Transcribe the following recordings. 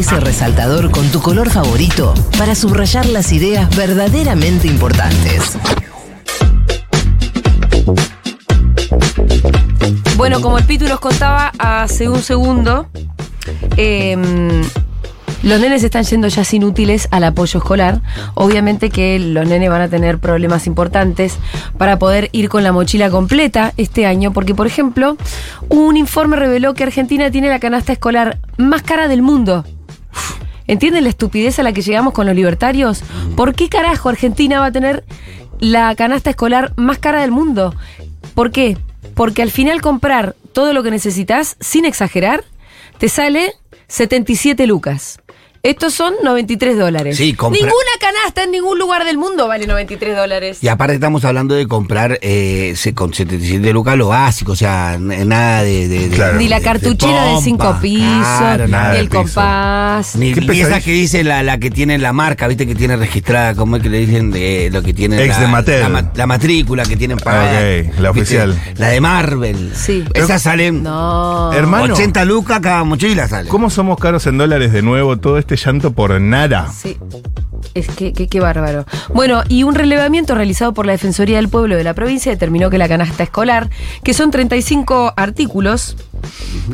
ese resaltador con tu color favorito para subrayar las ideas verdaderamente importantes. Bueno, como el Pitu nos contaba hace un segundo, em, los nenes están yendo ya sin útiles al apoyo escolar. Obviamente que los nenes van a tener problemas importantes para poder ir con la mochila completa este año, porque por ejemplo, un informe reveló que Argentina tiene la canasta escolar más cara del mundo. ¿Entienden la estupidez a la que llegamos con los libertarios? ¿Por qué carajo Argentina va a tener la canasta escolar más cara del mundo? ¿Por qué? Porque al final comprar todo lo que necesitas, sin exagerar, te sale 77 lucas. Estos son 93 dólares. Sí, compra- Ninguna canasta en ningún lugar del mundo vale 93 dólares. Y aparte estamos hablando de comprar eh, con 77 lucas lo básico, o sea, nada de... de- de- Claro. Ni la de cartuchera de, cinco pisos, claro, nada ni el piso. compás. Ni, Qué ni esa que dice la, la que tiene la marca, viste que tiene registrada, como es que le dicen de lo que tiene Ex la, de Mattel. La, ma- la matrícula que tienen pagada. Ok, la ¿viste? oficial. La de Marvel. Sí. Esas salen No. Hermano. 80 lucas cada mochila sale. ¿Cómo somos caros en dólares de nuevo? Todo este llanto por nada. Sí. Es que, que- bárbaro. Bueno, y un relevamiento realizado por la Defensoría del Pueblo de la provincia determinó que la canasta escolar, que son 35 artículos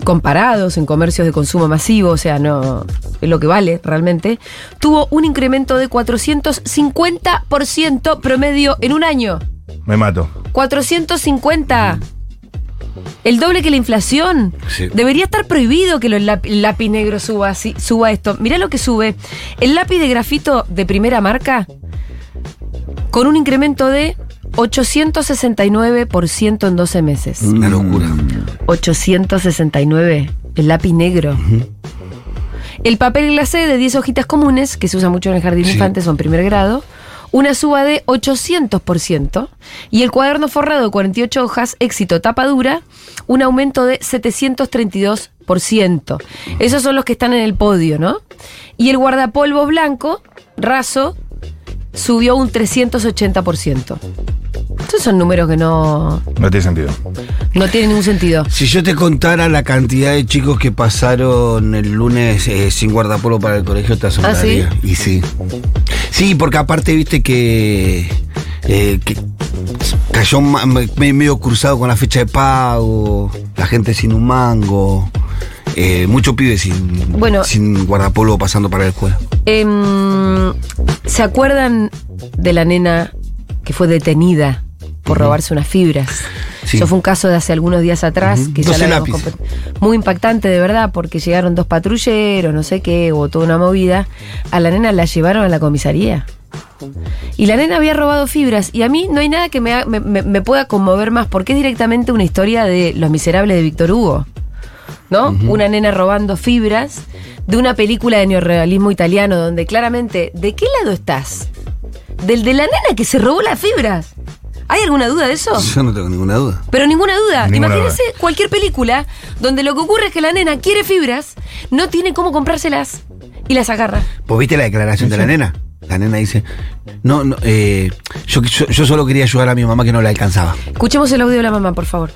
comparados en comercios de consumo masivo, o sea, no es lo que vale realmente, tuvo un incremento de 450% promedio en un año. Me mato. 450. El doble que la inflación. Sí. Debería estar prohibido que el lápiz, negro suba, así, suba esto. Mirá lo que sube. El lápiz de grafito de primera marca con un incremento de 869% en 12 meses. Una locura. 869. El lápiz negro. El papel glacé de 10 hojitas comunes, que se usa mucho en el jardín de Sí. infantes o en primer grado, una suba de 800%. Y el cuaderno forrado de 48 hojas, éxito tapa dura, un aumento de 732%. Esos son los que están en el podio, ¿no? Y el guardapolvo blanco, raso, subió un 380%. Estos son números que no, No tiene sentido. no tienen ningún sentido. Si yo te contara la cantidad de chicos que pasaron el lunes eh, sin guardapolvo para el colegio, te asombraría. Y sí. Sí, porque aparte viste que, eh, que cayó medio cruzado con la fecha de pago, la gente sin un mango, eh, muchos pibes sin, Bueno. sin guardapolvo pasando para la escuela. Em, ¿Se acuerdan de la nena que fue detenida por robarse unas fibras? Sí. Eso fue un caso de hace algunos días atrás, que ya 12 lo habíamos Muy impactante, de verdad, porque llegaron dos patrulleros, no sé qué, hubo toda una movida. A la nena la llevaron a la comisaría. Y la nena había robado fibras. Y a mí no hay nada que me, ha- me- me- me pueda conmover más, porque es directamente una historia de Los Miserables de Víctor Hugo. ¿No? Una nena robando fibras de una película de neorrealismo italiano, donde claramente, ¿de qué lado estás? ¿Del de la nena que se robó las fibras? ¿Hay alguna duda de eso? Yo no tengo ninguna duda. Pero ninguna duda. Ninguna Imagínense cualquier película donde lo que ocurre es que la nena quiere fibras, no tiene cómo comprárselas y las agarra. ¿Vos viste la declaración de la nena? La nena dice, no, no eh, yo, yo, yo solo quería ayudar a mi mamá que no la alcanzaba. Escuchemos el audio de la mamá, por favor.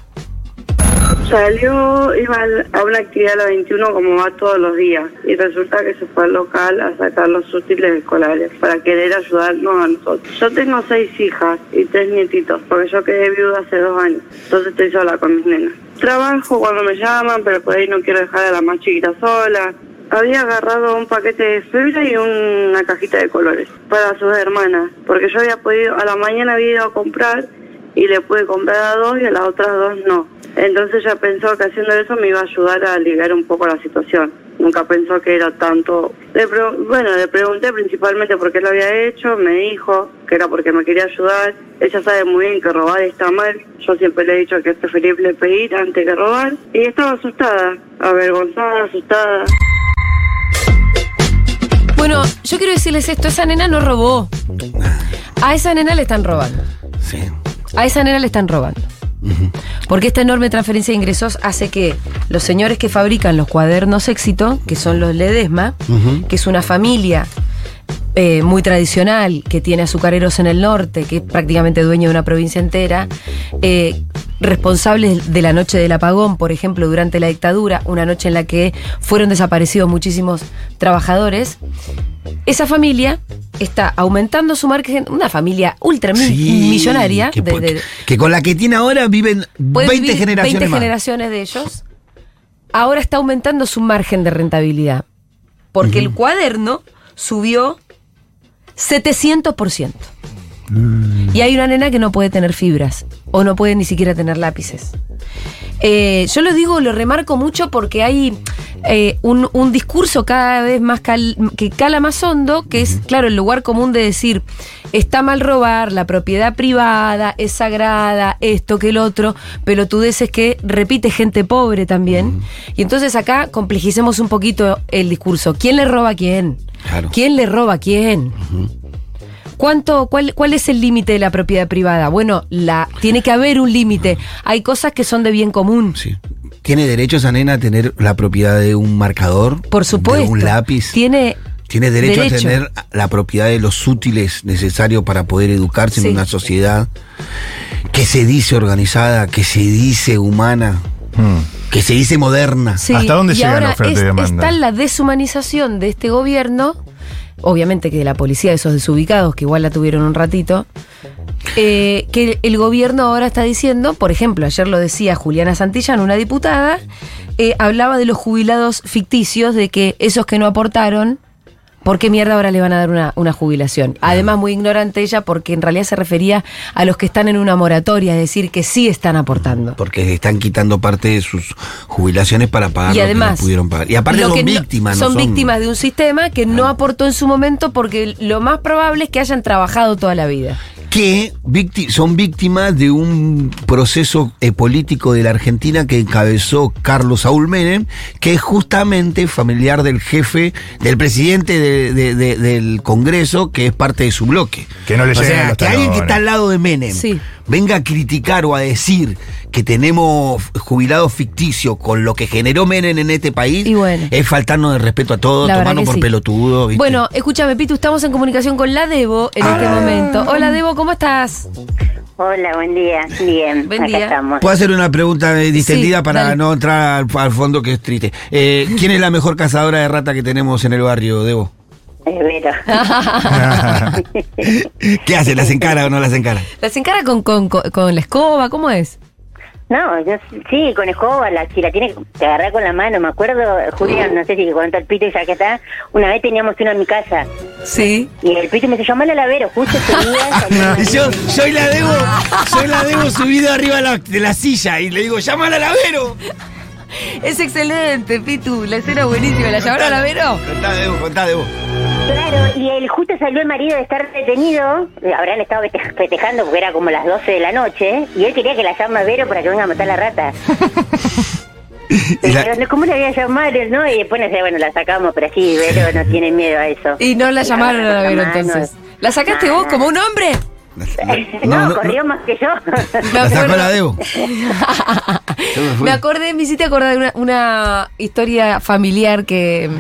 Salió, iba a una actividad a las 21 como va todos los días y resulta que se fue al local a sacar los útiles escolares para querer ayudarnos a nosotros. Yo tengo seis hijas y tres nietitos porque yo quedé viuda hace dos años, entonces estoy sola con mis nenas. Trabajo cuando me llaman, pero por ahí no quiero dejar a la más chiquita sola. Había agarrado un paquete de fibra y una cajita de colores para sus hermanas, porque yo había podido, a la mañana había ido a comprar y le pude comprar a dos y a las otras dos no. Entonces ella pensó que haciendo eso me iba a ayudar a aliviar un poco la situación. Nunca pensó que era tanto... Le pre- bueno, le pregunté principalmente por qué lo había hecho, me dijo que era porque me quería ayudar. Ella sabe muy bien que robar está mal. Yo siempre le he dicho que es preferible pedir antes que robar. Y estaba asustada, avergonzada, asustada. Bueno, yo quiero decirles esto, esa nena no robó. A esa nena le están robando. Sí. A esa nena le están robando. Porque esta enorme transferencia de ingresos hace que los señores que fabrican los cuadernos éxito, que son los Ledesma, que es una familia eh, muy tradicional, que tiene azucareros en el norte, que es prácticamente dueño de una provincia entera, eh, responsables de la noche del apagón, por ejemplo, durante la dictadura, una noche en la que fueron desaparecidos muchísimos trabajadores, esa familia está aumentando su margen, una familia ultra Sí, millonaria, Que, con la que tiene ahora viven puede 20 vivir generaciones 20 más. generaciones de ellos, ahora está aumentando su margen de rentabilidad. Porque el cuaderno subió 700%. Mm. Y hay una nena que no puede tener fibras o no puede ni siquiera tener lápices. Eh, yo lo digo, lo remarco mucho porque hay eh, un, un discurso cada vez más cal- que cala más hondo, que es, claro, el lugar común de decir, está mal robar, la propiedad privada es sagrada, esto que el otro, pelotudeces que repite gente pobre también. Y entonces acá complejicemos un poquito el discurso. ¿Quién le roba a quién? Claro. ¿Quién le roba a quién? ¿Cuánto, cuál, ¿Cuál es el límite de la propiedad privada? Bueno, la, tiene que haber un límite. Hay cosas que son de bien común. Sí. ¿Tiene derecho esa nena a tener la propiedad de un marcador? Por supuesto. De un lápiz. Tiene. Tiene derecho, derecho. a tener la propiedad de los útiles necesarios para poder educarse Sí. en una sociedad que se dice organizada, que se dice humana, Hmm. que se dice moderna. Sí, ¿Hasta dónde y llega la oferta y es- demanda? Está la deshumanización de este gobierno, obviamente que de la policía, de esos desubicados, que igual la tuvieron un ratito, eh, que el gobierno ahora está diciendo, por ejemplo, ayer lo decía Juliana Santillán, una diputada, eh, hablaba de los jubilados ficticios, de que esos que no aportaron, ¿por qué mierda ahora le van a dar una, una jubilación? Además, muy ignorante ella, porque en realidad se refería a los que están en una moratoria, es decir, que sí están aportando. Porque están quitando parte de sus jubilaciones para pagar Y lo además, que no pudieron pagar. Y aparte son no- víctimas, no son, víctimas de un sistema que no aportó en su momento porque lo más probable es que hayan trabajado toda la vida. que son víctimas de un proceso eh, político de la Argentina que encabezó Carlos Saúl Menem, que es justamente familiar del jefe, del presidente de- de- de- del Congreso, que es parte de su bloque. Que no le o sea, los que alguien que está al lado de Menem Sí. venga a criticar o a decir que tenemos jubilados ficticios con lo que generó Menem en este país, Y bueno. es faltarnos de respeto a todos, tomarnos por sí. pelotudo. ¿viste? Bueno, escúchame, Pitu, estamos en comunicación con la Debo en este momento. Hola, Debo, ¿cómo estás? Hola, buen día. Bien, Buen acá día. estamos. Puedo hacer una pregunta distendida Sí, para dale. no entrar al, al fondo que es triste. Eh, ¿Quién es la mejor cazadora de rata que tenemos en el barrio, Debo? ¿Qué hace? ¿Las encara o no las encara? ¿Las encara con, con, con, con la escoba? ¿Cómo es? No, yo sí, con escoba, la, si la tiene que agarrar con la mano. Me acuerdo, Julián, no sé si contó el pito y ya que está. Una vez teníamos uno en mi casa Sí. y el pito me dice: llamale a la Vero. Justo ese día. Y yo, soy la Debo, soy la Debo subido arriba de la, de la silla y le digo, llámala a la Vero. Es excelente, Pitu. La escena buenísima. ¿La llamaron a la Vero? Contá, Debo, contá, Debo. Claro, y el justo salió el marido de estar detenido. eh, Habrán estado festejando porque era como las 12 de la noche. Y él quería que la llame a Vero para que venga a matar la rata. La- Pero, ¿cómo le voy a llamar? ¿no? Y después, sé, bueno, la sacamos, pero sí, Vero no tiene miedo a eso. Y no la llamaron a la Vero entonces. ¿La sacaste vos como un hombre? No, corrió más que yo. La sacó la Debo. Me. Me acordé, me hiciste acordar de una, una historia familiar que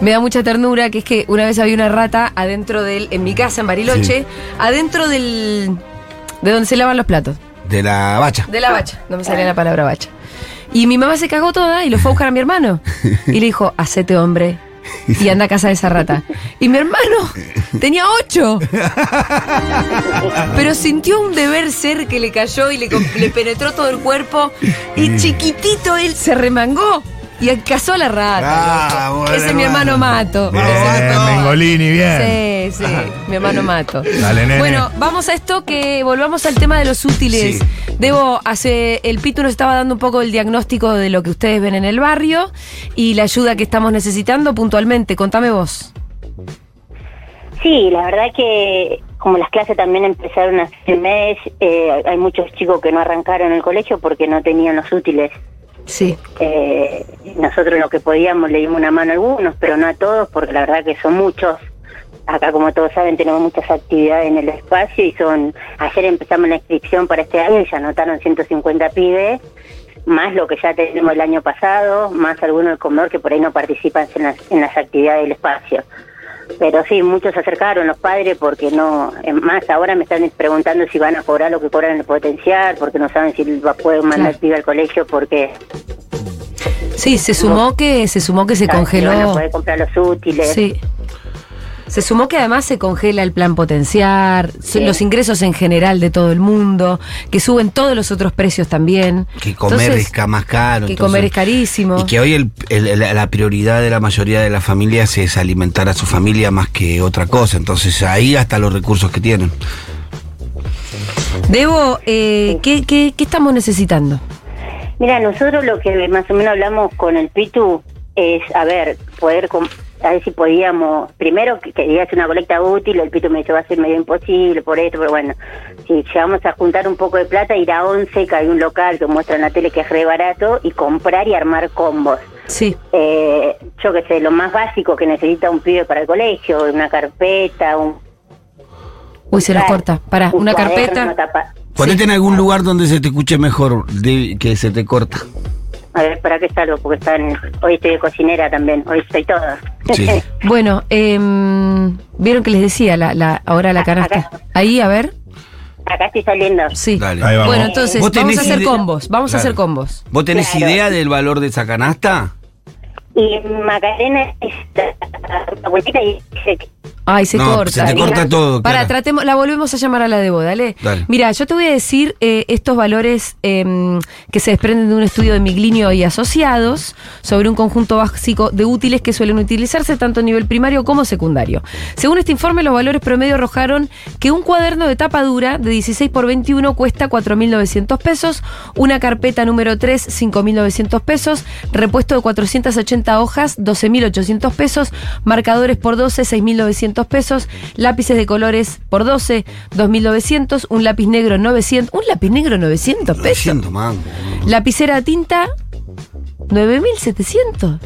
me da mucha ternura, que es que una vez había una rata adentro del, en mi casa, en Bariloche, adentro del, de donde se lavan los platos, De la bacha. de la bacha, no me salía la palabra bacha. Y mi mamá se cagó toda y lo fue a buscar a mi hermano. Y le dijo, hacete hombre y anda a casa de esa rata. Y mi hermano tenía ocho. Pero sintió un deber ser que le cayó y le, le penetró todo el cuerpo. Y chiquitito él se remangó y cazó a la rata. Ah, bueno, Ese es mi hermano. Mato. Bien, Ese. Mengolini, bien. Sí, sí, mi hermano Mato. Dale, nene. Bueno, vamos a esto que volvamos al tema de los útiles. Sí. Debo, hace el Pitu nos estaba dando un poco el diagnóstico de lo que ustedes ven en el barrio y la ayuda que estamos necesitando puntualmente. Contame vos. Sí, la verdad que como las clases también empezaron hace un mes, eh, hay muchos chicos que no arrancaron el colegio porque no tenían los útiles. Sí. Eh, nosotros lo que podíamos le dimos una mano a algunos, pero no a todos, porque la verdad que son muchos. Acá, como todos saben, tenemos muchas actividades en el espacio y son. Ayer empezamos la inscripción para este año y ya anotaron 150 pibes, más lo que ya tenemos el año pasado, más algunos del comedor que por ahí no participan en las, en las actividades del espacio. Pero sí, muchos se acercaron los padres porque no, más, ahora me están preguntando si van a cobrar lo que cobran en el potencial, porque no saben si va- pueden mandar pibe al colegio porque Sí, se sumó que se sumó que se congeló. poder comprar los útiles. Sí. Se sumó que además se congela el plan potenciar, Sí. los ingresos en general de todo el mundo, que suben todos los otros precios también. Que comer Entonces, es más caro. Que entonces- comer es carísimo. Y que hoy el- el- la prioridad de la mayoría de las familias es alimentar a su familia más que otra cosa. Entonces ahí hasta los recursos que tienen. Debo, eh, ¿qué, qué, qué estamos necesitando? Mira, nosotros lo que más o menos hablamos con el Pitu es, a ver, poder, a ver si podíamos, primero que quería hacer una colecta útil, el Pitu me dijo va a ser medio imposible por esto, pero bueno, si llegamos a juntar un poco de plata, ir a Once, que hay un local que muestra en la tele que es re barato, y comprar y armar combos. Sí. Eh, yo qué sé, lo más básico que necesita un pibe para el colegio, una carpeta, un... Uy, se nos corta. Para, un una cuaderno, carpeta. tapa- Ponete en algún lugar donde se te escuche mejor, de- que se te corta. A ver, ¿para qué salgo? Porque están, hoy estoy de cocinera también, hoy estoy toda. Sí. Bueno, em, vieron que les decía la, la, ahora la Acá. canasta. Ahí, a ver. Acá estoy saliendo. Sí. Dale. Ahí vamos. Bueno, entonces, ¿Vos vamos a hacer combos. Vamos a hacer combos. ¿Vos tenés Claro. idea del valor de esa canasta? Y Macarena es la vueltita y dice que Ay, se No, corta. se te corta todo, Para, tratemos, la volvemos a llamar a la Debo, dale. Dale. Mira, yo te voy a decir eh, estos valores em, que se desprenden de un estudio de Miglinio y asociados sobre un conjunto básico de útiles que suelen utilizarse tanto a nivel primario como secundario. Según este informe, los valores promedio arrojaron que un cuaderno de tapa dura de 16 por 21 cuesta 4.900 pesos, una carpeta número 3, 5.900 pesos, repuesto de 480 hojas, 12.800 pesos, marcadores por 12, 6.900 pesos, lápices de colores por 12, 2.900, un lápiz negro 900, un lápiz negro 900 pesos, Siento, man. lapicera de tinta 9.700.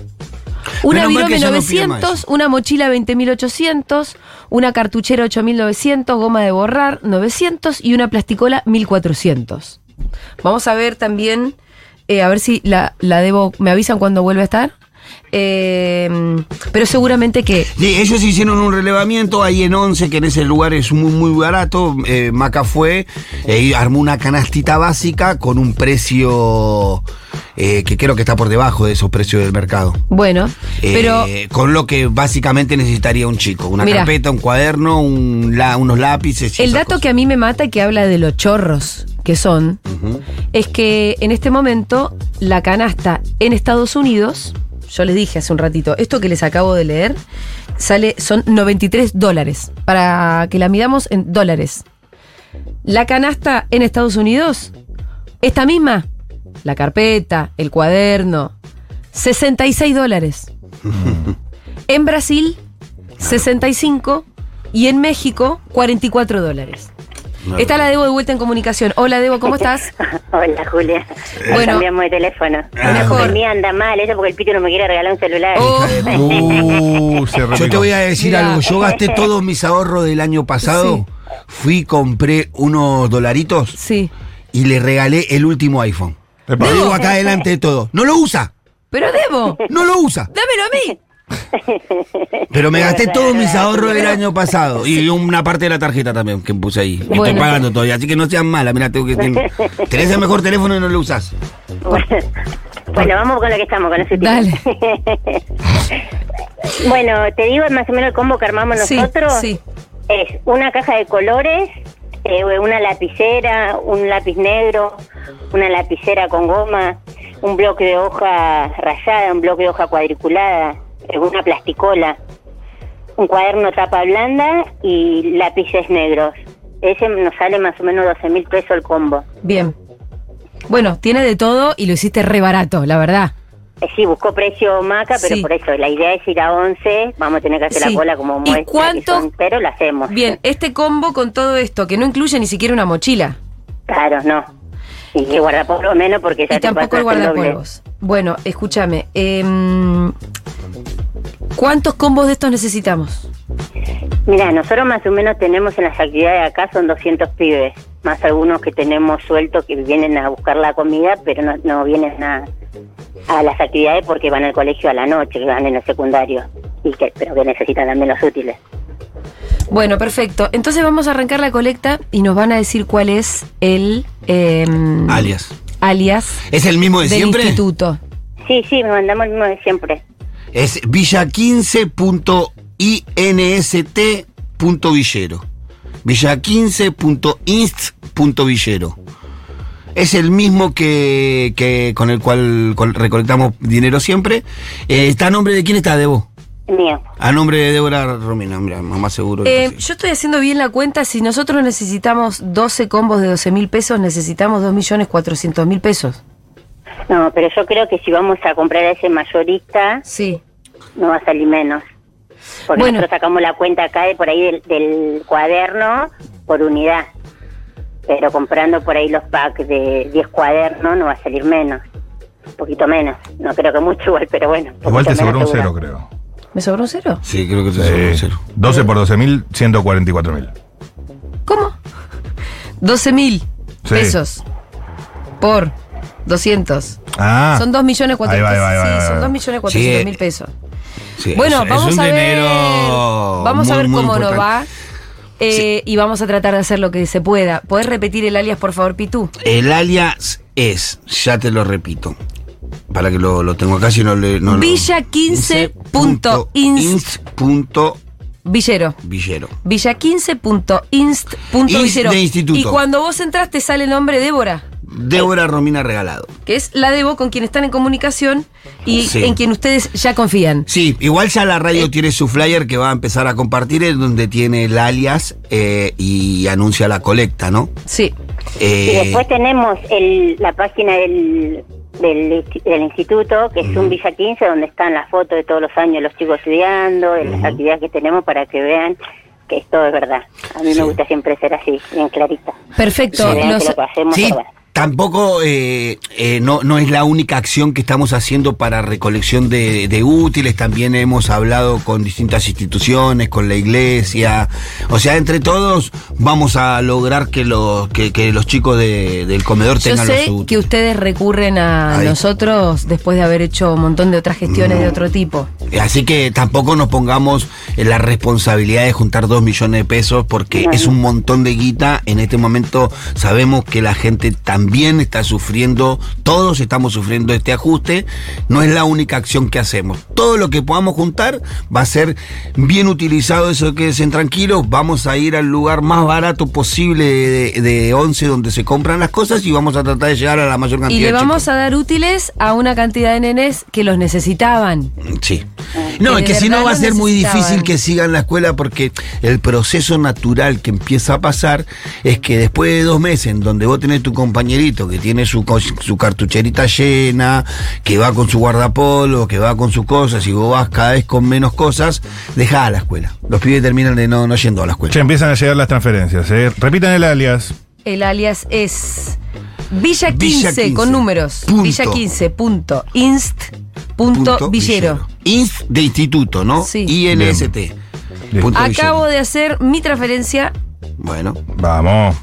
Una virome que ya no pide 900, más. una mochila 20.800, una cartuchera 8.900, goma de borrar 900 y una plasticola 1.400. Vamos a ver también, eh, a ver si la, la debo, me avisan cuando vuelve a estar. Eh, pero seguramente que Sí, ellos hicieron un relevamiento ahí en Once, que en ese lugar es muy, muy barato. Eh, Maca fue eh, y armó una canastita básica con un precio eh, que creo que está por debajo de esos precios del mercado. Bueno, Eh, pero con lo que básicamente necesitaría un chico. Una carpeta, un cuaderno, un la- unos lápices. y el dato cosas. que a mí me mata y que habla de los chorros que son, es que en este momento la canasta en Estados Unidos, yo les dije hace un ratito, esto que les acabo de leer, sale, son 93 dólares, para que la midamos en dólares. La canasta en Estados Unidos, esta misma, la carpeta, el cuaderno, 66 dólares. En Brasil, 65 y en México, 44 dólares. No, Está la Debo de vuelta en comunicación. Hola Debo, ¿cómo estás? Hola, Julia. Bueno. Cambiamos de teléfono. Ah. Mejor. El mío anda mal, eso porque el pito no me quiere regalar un celular. Oh. Uh, se Yo te voy a decir algo. Yo gasté todos mis ahorros del año pasado. Sí. Fui, compré unos dolaritos Sí. y le regalé el último iPhone. Lo digo acá delante de todo. No lo usa. Pero Debo, No lo usa. dámelo a mí. Pero me gasté todos mis ahorros del año pasado. Y una parte de la tarjeta también que puse ahí. Y Estoy pagando todavía. Así que no sean malas. Mira, tengo que. Tenés el mejor teléfono y no lo usás. Bueno, bueno, vamos con lo que estamos, con ese tipo. Dale. bueno, te digo más o menos el combo que armamos Sí, nosotros. sí. Es una caja de colores, eh, una lapicera, un lápiz negro, una lapicera con goma, un bloque de hoja rayada, un bloque de hoja cuadriculada, una plasticola, un cuaderno tapa blanda y lápices negros. Ese nos sale más o menos 12 mil pesos el combo. Bien. Bueno, tiene de todo y lo hiciste re barato, la verdad. Eh, sí, buscó precio maca, pero Sí. por eso la idea es ir a 11, vamos a tener que hacer Sí. la cola como ¿Y muestra, que cuánto? son- pero lo hacemos. Bien, este combo con todo esto, que no incluye ni siquiera una mochila. Claro, no. Y que guardapolvo menos porque ya Y te tampoco el guardapolvos. Bueno, escúchame. em, ¿Cuántos combos de estos necesitamos? Mira, nosotros más o menos tenemos en las actividades de acá son 200 pibes, más algunos que tenemos sueltos que vienen a buscar la comida, pero no, no vienen a, a las actividades porque van al colegio a la noche, que van en el secundario. y que, pero que necesitan también los útiles. Bueno, perfecto. Entonces vamos a arrancar la colecta y nos van a decir cuál es el em, Alias. alias ¿Es el mismo de del siempre? instituto. Sí, sí, me mandamos el mismo de siempre. Es villa15.inst.villero. Villa15.inst.villero. Es el mismo que, que con el cual col- recolectamos dinero siempre. Eh, ¿Está a nombre de quién está, Debo? Mío. A nombre de Débora Romina, mira, más seguro. Eh, yo estoy haciendo bien la cuenta. Si nosotros necesitamos 12 combos de 12 mil pesos, necesitamos 2 millones 400 mil pesos. No, pero yo creo que si vamos a comprar a ese mayorista, Sí. no va a salir menos. Porque Bueno. nosotros sacamos la cuenta acá de por ahí del, del cuaderno por unidad. Pero comprando por ahí los packs de 10 cuadernos no va a salir menos. Un poquito menos. No creo que mucho igual, pero bueno. Igual te sobró un cero, creo. ¿Me sobró un cero? Sí, creo que te sobró un cero. 12 por 12 mil, 144 mil. ¿Cómo? 12 mil Sí. pesos por 200. Ah. Son 2 millones Ahí va, ahí va, ahí va, ahí Sí, va. son 2 millones Sí, 400 mil eh, pesos. Sí, Bueno, es- vamos es un a ver. dinero Vamos a ver cómo nos va. eh, y vamos a tratar de hacer lo que se pueda. ¿Podés repetir el alias, por favor, Pitu? El alias es, ya te lo repito, para que lo, lo tengo acá si no le... No, Villa 15 punto inst. inst punto Villero. villero. Villa15.inst.villero. Inst de instituto. Y cuando vos entras te sale el nombre Débora, Débora Romina Regalado. que es la Debo con quien están en comunicación y Sí. en quien ustedes ya confían. Sí, igual ya la Eh. radio tiene su flyer que va a empezar a compartir, en donde tiene el alias eh, y anuncia la colecta, ¿no? Sí. Y Eh, después tenemos el, la página del, del, insti- del instituto, que es un Villa 15, donde están las fotos de todos los años los chicos estudiando, de las actividades que tenemos para que vean que esto es verdad. A mí Sí. me gusta siempre ser así, bien clarita. Perfecto. Los- que lo Sí, es. Tampoco eh, eh, no, no es la única acción que estamos haciendo para recolección de, de útiles, también hemos hablado con distintas instituciones, con la iglesia, o sea, entre todos vamos a lograr que los, que, que los chicos de- del comedor Yo tengan sé los útiles. que ustedes recurren a Ahí. nosotros después de haber hecho un montón de otras gestiones de otro tipo. Así que tampoco nos pongamos en la responsabilidad de juntar dos millones de pesos porque es un montón de guita. En este momento sabemos que la gente también está sufriendo, todos estamos sufriendo este ajuste. No es la única acción que hacemos. Todo lo que podamos juntar va a ser bien utilizado, eso quédense tranquilos. Vamos a ir al lugar más barato posible de, de 11 donde se compran las cosas y vamos a tratar de llegar a la mayor cantidad Y le vamos chicos. a dar útiles a una cantidad de nenes que los necesitaban. Sí. No, Que es que si no va a ser muy difícil que sigan la escuela porque el proceso natural que empieza a pasar es que después de dos meses en donde vos tenés tu compañerito que tiene su, su cartucherita llena, que va con su guardapolvo, que va con sus cosas y vos vas cada vez con menos cosas, dejá la escuela. Los pibes terminan de no, no yendo a la escuela. Che, empiezan a llegar las transferencias. ¿eh? Repitan el alias. El alias es Villa 15, Villa 15, con números. punto. Villa 15 punto inst punto villero. Inst de instituto, ¿no? Sí. INST. Acabo villero. de hacer mi transferencia. Bueno. Vamos.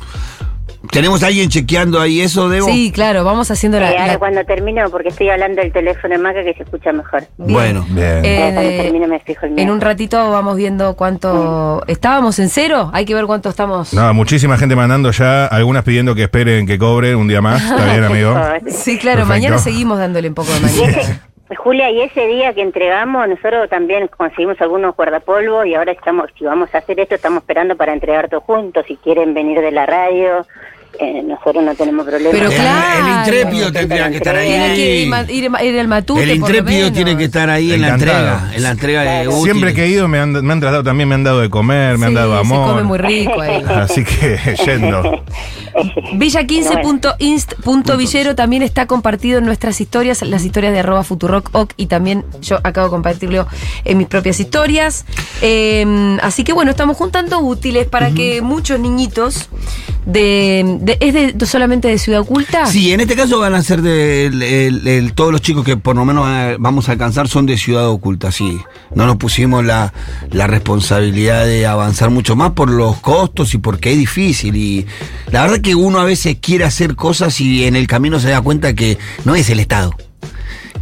¿Tenemos a alguien chequeando ahí eso, Debo? Sí, claro, vamos haciendo la. Eh, ahora la- cuando termino, porque estoy hablando del teléfono de Maca que se escucha mejor. Bien. Bueno. Bien. Eh, cuando termine me fijo el mío. En un ratito vamos viendo cuánto. ¿Estábamos en cero? Hay que ver cuánto estamos. No, muchísima gente mandando ya, algunas pidiendo que esperen que cobren un día más. Está bien, amigo. Sí, claro, Perfecto. mañana seguimos dándole un poco de mañana. Julia, y ese día que entregamos, nosotros también conseguimos algunos guardapolvos y ahora estamos, si vamos a hacer esto, estamos esperando para entregar todos juntos. Si quieren venir de la radio, eh, nosotros no tenemos problema. Pero El- claro. El intrépido tendría que estar ahí. Tiene que ir, ir, ir al matute. El intrépido tiene que estar ahí en la entrega, en la entrega de útiles. Siempre que he ido me han, me han tratado también, me han dado de comer, me han dado amor. Se come muy rico ahí. Así que yendo. Villa15.inst.villero también está compartido en nuestras historias, las historias de arroba Futurock Oc, y también yo acabo de compartirlo en mis propias historias. Eh, así que bueno, estamos juntando útiles para que muchos niñitos de, de- ¿Es de, solamente de Ciudad Oculta? Sí, en este caso van a ser de todos los chicos que por lo menos vamos a alcanzar son de Ciudad Oculta, sí. No nos pusimos la, la responsabilidad de avanzar mucho más por los costos y porque es difícil. Y la verdad que uno a veces quiere hacer cosas y en el camino se da cuenta que no es el Estado.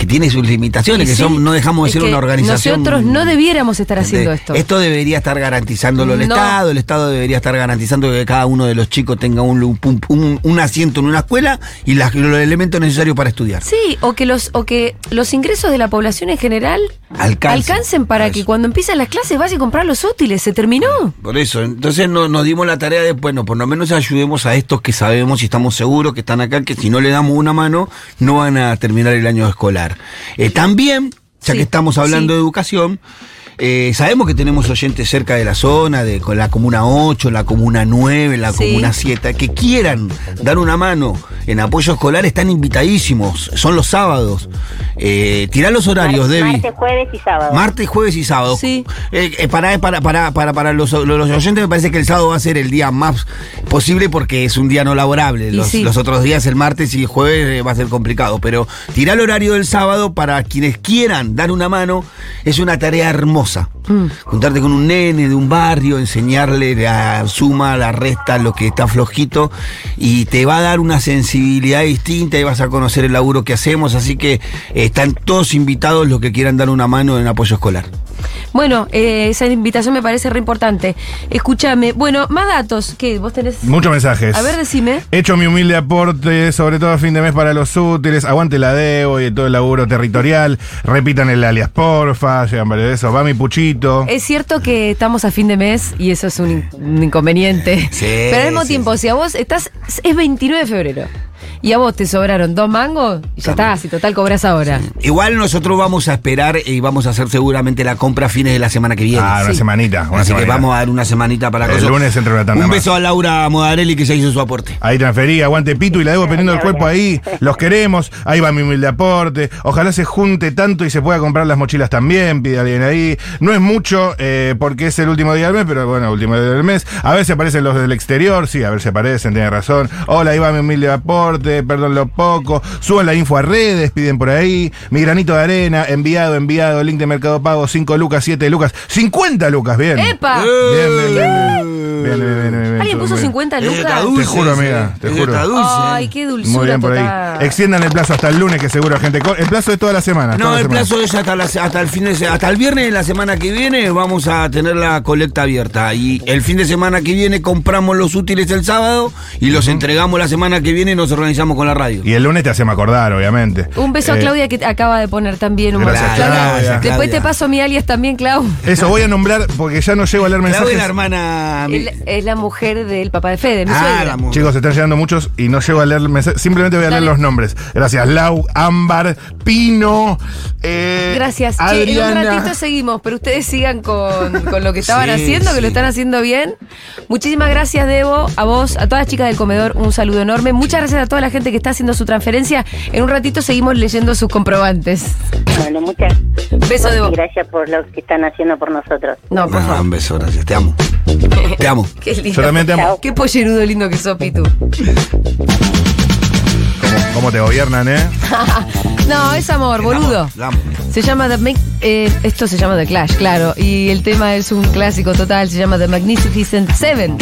Tiene sus limitaciones, Y que sí, son, no dejamos de ser una organización. Nosotros no debiéramos estar haciendo esto. Esto debería estar garantizándolo el No. Estado, el Estado debería estar garantizando que cada uno de los chicos tenga un, un, un- un asiento en una escuela y las- los elementos necesarios para estudiar. Sí, o que los o que los ingresos de la población en general Alcancen. alcancen para que cuando empiezan las clases vayas a comprar los útiles. Se terminó. Por eso, entonces no- nos dimos la tarea de, bueno, por lo menos ayudemos a estos que sabemos y estamos seguros que están acá, que si no le damos una mano, no van a terminar el año escolar. Eh, también, ya Sí, que estamos hablando sí. de educación, eh, sabemos que tenemos oyentes cerca de la zona, de con la comuna 8, la comuna 9, la Sí. comuna 7, que quieran dar una mano en apoyo escolar, están invitadísimos, son los sábados. Eh, tirá los horarios, Mar- Debbie. Martes, jueves y sábado. Martes, jueves y sábado. Sí. Eh, eh, para, para, para, para, para los, los- oyentes me parece que el sábado va a ser el día más posible porque es un día no laborable. Los, sí. los otros días, el martes y el jueves, eh, va a ser complicado. Pero tirar el horario del sábado para quienes quieran dar una mano es una tarea hermosa cosa. Mm. Juntarte con un nene de un barrio, enseñarle la suma, la resta, lo que está flojito y te va a dar una sensibilidad distinta y vas a conocer el laburo que hacemos. Así que eh, están todos invitados los que quieran dar una mano en apoyo escolar. Bueno, eh, esa invitación me parece re importante. Escúchame. Bueno, más datos. ¿Qué? ¿Vos tenés? Muchos mensajes. A ver, decime. Hecho mi humilde aporte, sobre todo a fin de mes para los útiles. Aguante la debo y todo el laburo territorial. Repitan el alias, porfa. Llegan varios de esos. Va mi puchito. Es cierto que estamos a fin de mes y eso es un, in- un inconveniente. Sí, Pero al mismo sí, tiempo, si a vos estás. Es 29 de febrero. Y a vos te sobraron dos mangos y ya está. Si total cobras ahora. Igual nosotros vamos a esperar y vamos a hacer seguramente la compra a fines de la semana que viene. Ah, una sí. semanita. Una Así que vamos a dar una semanita para El cosas. lunes entra una tanda Un más. beso a Laura Modarelli que ya hizo su aporte. Ahí transferí, aguante Pitu y la debo poniendo el cuerpo ahí. Los queremos. Ahí va mi humilde aporte. Ojalá se junte tanto y se pueda comprar las mochilas también. Pide alguien ahí. No es mucho eh, porque es el último día del mes, pero bueno, último día del mes. A ver si aparecen los del exterior. Sí, a ver si aparecen, tiene razón. Hola, ahí va mi humilde aporte. Perdón lo poco. Suban la info a redes, piden por ahí. Mi granito de arena, enviado, enviado. Link de Mercado Pago, 5 lucas, 7 lucas, 50 lucas, bien. ¡Epa! Bien, bien, bien, bien. Bien, bien, bien, bien, bien, ¿Alguien puso bien. 50 Ese está lucas? dulce, Te juro, ese. amiga, te juro. Ay, qué dulzura Muy bien por total. ahí. Extiendan el plazo hasta el lunes, que seguro gente. El plazo es toda la semana. No, el plazo es hasta, la- hasta el fin de hasta el viernes de la semana que viene vamos a tener la colecta abierta y el fin de semana que viene compramos los útiles el sábado y los entregamos la semana que viene y nos organizamos con la radio. Y el lunes te hacemos acordar, obviamente. Un beso a Eh, Claudia que acaba de poner también un Gracias, mensaje. Claudia. Después Claudia. te paso mi alias también, Clau. Eso voy a nombrar porque ya no llego a leer Claudia mensajes. es la hermana. es la mujer del papá de Fede, mi Ah, la mujer. Chicos, se están llegando muchos y no llego a leer mensajes. Simplemente voy a leer los nombres. Gracias. Lau, Ámbar, Pino. eh, Gracias. Che, en un Adriana. ratito seguimos, pero ustedes sigan con, con lo que estaban Sí, haciendo, que lo están haciendo bien. Muchísimas gracias, Debo, a vos, a todas las chicas del comedor, un saludo enorme. Muchas gracias a toda la gente que está haciendo su transferencia. En un ratito seguimos leyendo sus comprobantes. Bueno, muchas Beso, Debo. y gracias por lo que están haciendo por nosotros. No, por Ah, favor. un beso, gracias. Te amo. Te amo. Qué lindo. Yo también te amo. Chao. Qué pollerudo lindo que sos, Pitu. ¿Cómo, cómo te gobiernan, eh? No, es amor, boludo. Se llama The Mag- eh, esto se llama The Clash, claro. Y el tema es un clásico total, se llama The Magnificent Seven.